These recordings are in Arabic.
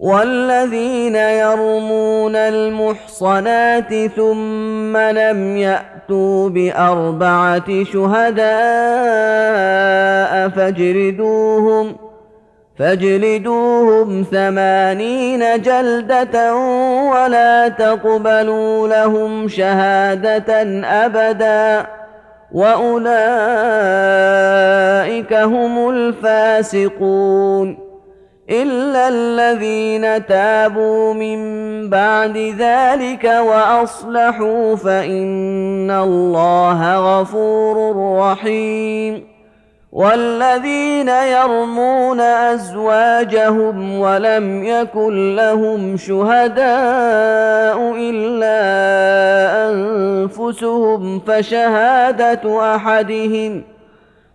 والذين يرمون المحصنات ثم لم يأتوا بأربعة شهداء فاجلدوهم فاجلدوهم ثمانين جلدة ولا تقبلوا لهم شهادة أبدا وأولئك هم الفاسقون إلا الذين تابوا من بعد ذلك وأصلحوا فإن الله غفور رحيم والذين يرمون أزواجهم ولم يكن لهم شهداء إلا أنفسهم فشهادة أحدهم ۖ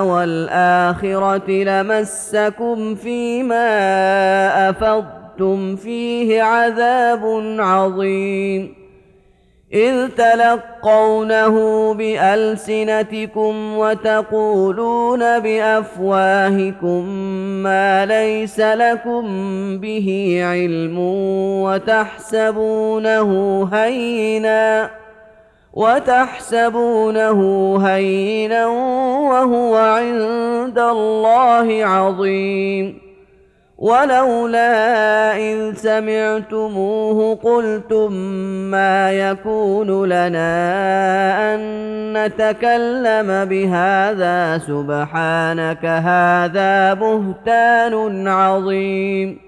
والآخرة لمسكم فيما أفضتم فيه عذاب عظيم. إذ تلقونه بألسنتكم وتقولون بأفواهكم ما ليس لكم به علم وتحسبونه هينا. وتحسبونه هينا وهو عند الله عظيم. ولولا إذ سمعتموه قلتم ما يكون لنا أن نتكلم بهذا. سبحانك هذا بهتان عظيم.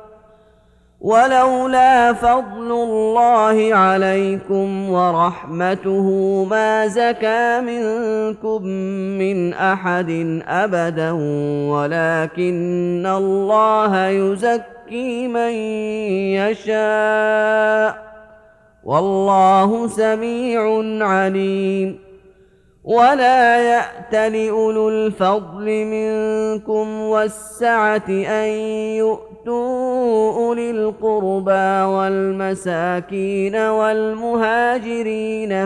ولولا فضل الله عليكم ورحمته ما زكى منكم من أحد أبدا ولكن الله يزكي من يشاء. والله سميع عليم. ولا يأت لأولو الفضل منكم والسعة أن يؤتوا أولي القربى والمساكين والمهاجرين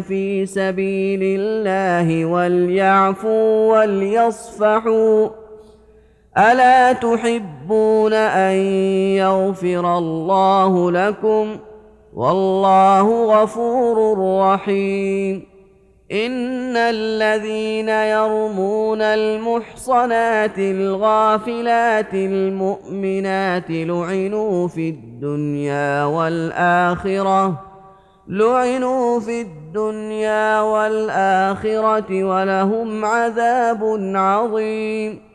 في سبيل الله وليعفوا وليصفحوا. ألا تحبون أن يغفر الله لكم؟ والله غفور رحيم. ان الذين يرمون المحصنات الغافلات المؤمنات لعنوا في الدنيا والاخره لعنوا في الدنيا والاخره ولهم عذاب عظيم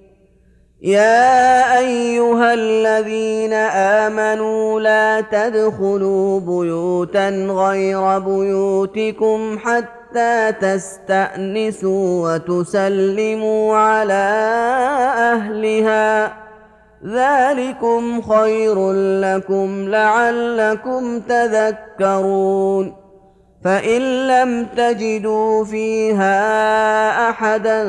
يا أيها الذين آمنوا لا تدخلوا بيوتا غير بيوتكم حتى تستأنسوا وتسلموا على أهلها. ذلكم خير لكم لعلكم تذكرون. فإن لم تجدوا فيها احدا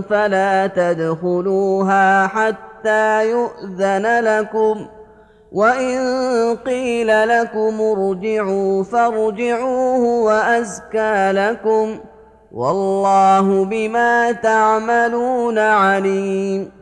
فلا تدخلوها حتى يؤذن لكم وان قيل لكم ارجعوا فارجعوه وازكى لكم والله بما تعملون عليم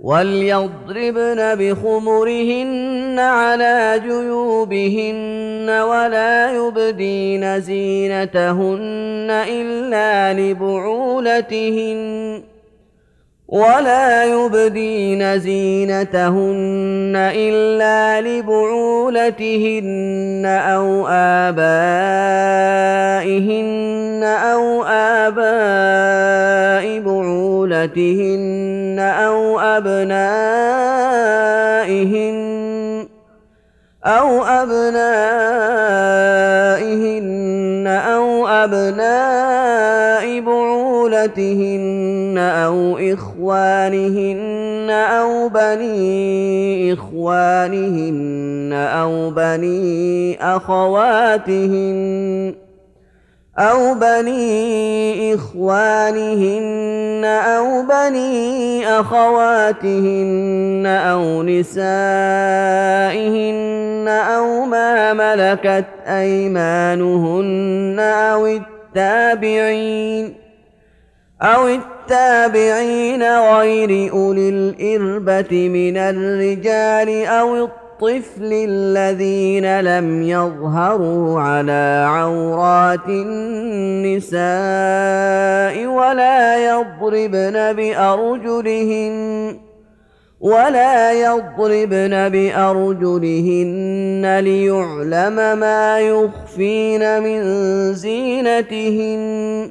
وليضربن بخمرهن على جيوبهن ولا يبدين زينتهن الا لبعولتهن ولا يبدين زينتهن الا لبعولتهن أو ابائهن أو اباء بعولتهن أو ابنائهن أو ابنائهن أو ابناء بعولتهن إخوانهن إخوانهن أو بني إخوانهن أو بني أخواتهن أو بني إخوانهن أو بني أخواتهن أو نسائهن أو ما ملكت أيمانهن أو التابعين أو التابعين غير أولي الإربة من الرجال أو الطفل الذين لم يظهروا على عورات النساء ولا يضربن بأرجلهن ولا يضربن بأرجلهن ليعلم ما يخفين من زينتهن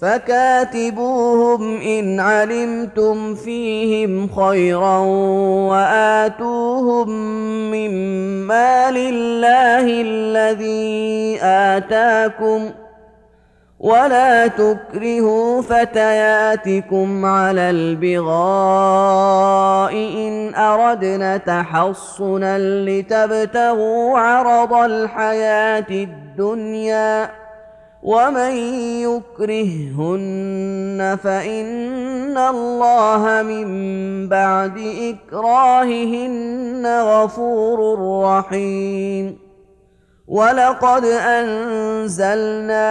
فكاتبوهم إن علمتم فيهم خيرا وآتوهم من مال الله الذي آتاكم ولا تكرهوا فتياتكم على البغاء إن أردنا تحصنا لتبتغوا عرض الحياة الدنيا ومن يكرههن فان الله من بعد اكراههن غفور رحيم ولقد انزلنا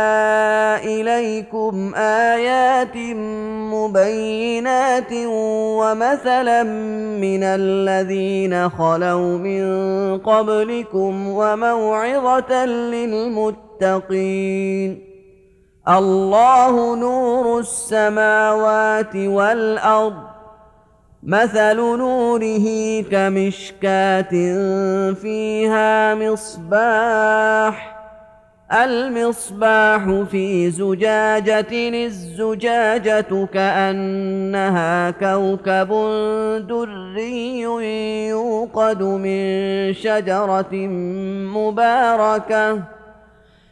اليكم ايات مبينات ومثلا من الذين خلوا من قبلكم وموعظه للمتقين الله نور السماوات والأرض مثل نوره كمشكاة فيها مصباح المصباح في زجاجة الزجاجة كأنها كوكب دري يوقد من شجرة مباركة.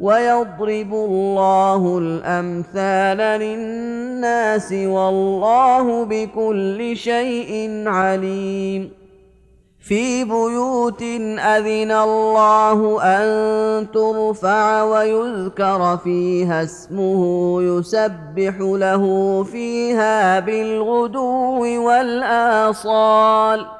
ويضرب الله الأمثال للناس والله بكل شيء عليم. في بيوت أذن الله أن ترفع ويذكر فيها اسمه يسبح له فيها بالغدو والآصال.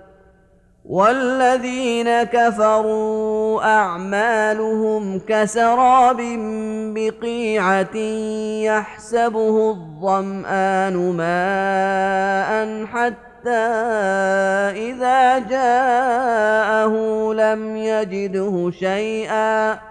والذين كفروا أعمالهم كسراب بقيعة يحسبه الظمآن ماء حتى إذا جاءه لم يجده شيئا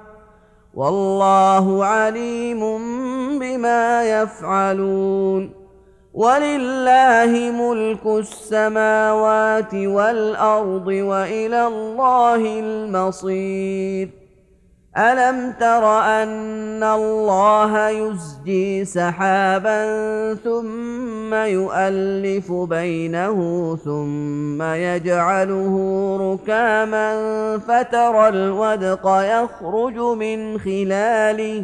والله عليم بما يفعلون. ولله ملك السماوات والأرض وإلى الله المصير. الم تر ان الله يزجي سحابا ثم يؤلف بينه ثم يجعله ركاما فترى الودق يخرج من خلاله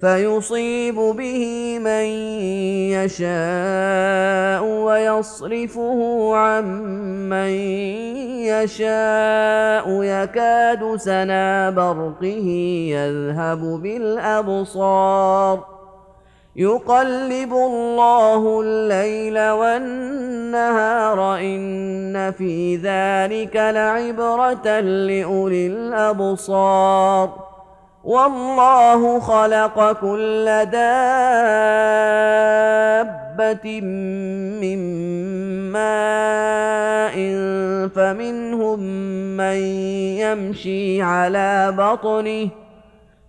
فيصيب به من يشاء ويصرفه عن من يشاء. يكاد سنا برقه يذهب بالأبصار. يقلب الله الليل والنهار. إن في ذلك لعبرة لأولي الأبصار. والله خلق كل دابة من ماء فمنهم من يمشي على بطنه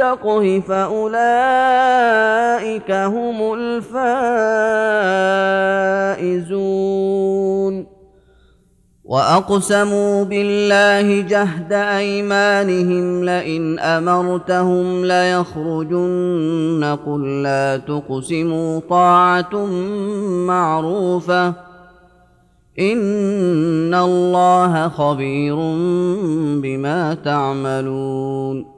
التقه فأولئك هم الفائزون. وأقسموا بالله جهد أيمانهم لئن أمرتهم ليخرجن. قل لا تقسموا طاعة معروفة. إن الله خبير بما تعملون.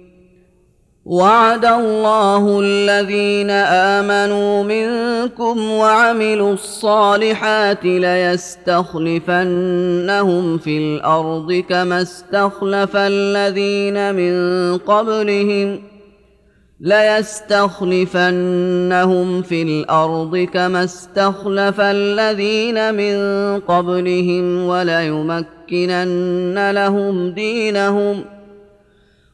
وعد الله الذين آمنوا منكم وعملوا الصالحات ليستخلفنهم في الأرض كما استخلف الذين من قبلهم ليستخلفنهم في الأرض كما استخلف الذين من قبلهم وليمكنن لهم دينهم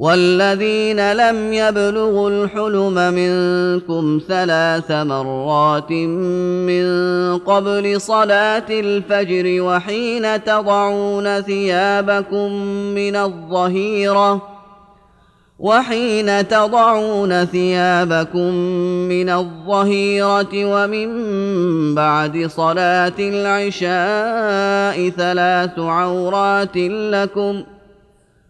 والذين لم يبلغوا الحلم منكم ثلاث مرات من قبل صلاة الفجر وحين تضعون ثيابكم من الظهيرة وحين تضعون ثيابكم من الظهيرة ومن بعد صلاة العشاء ثلاث عورات لكم ۖ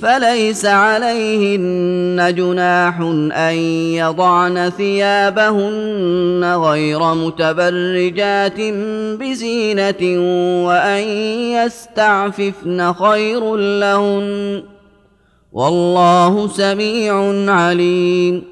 فليس عليهن جناح أن يضعن ثيابهن غير متبرجات بزينة وأن يستعففن خير لهن. والله سميع عليم.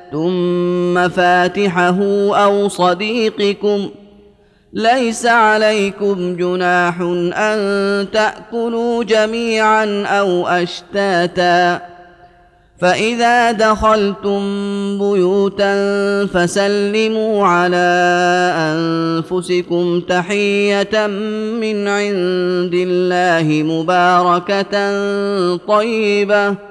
ثم مفاتحه أو صديقكم ليس عليكم جناح أن تأكلوا جميعا أو أشتاتا فإذا دخلتم بيوتا فسلموا على أنفسكم تحية من عند الله مباركة طيبة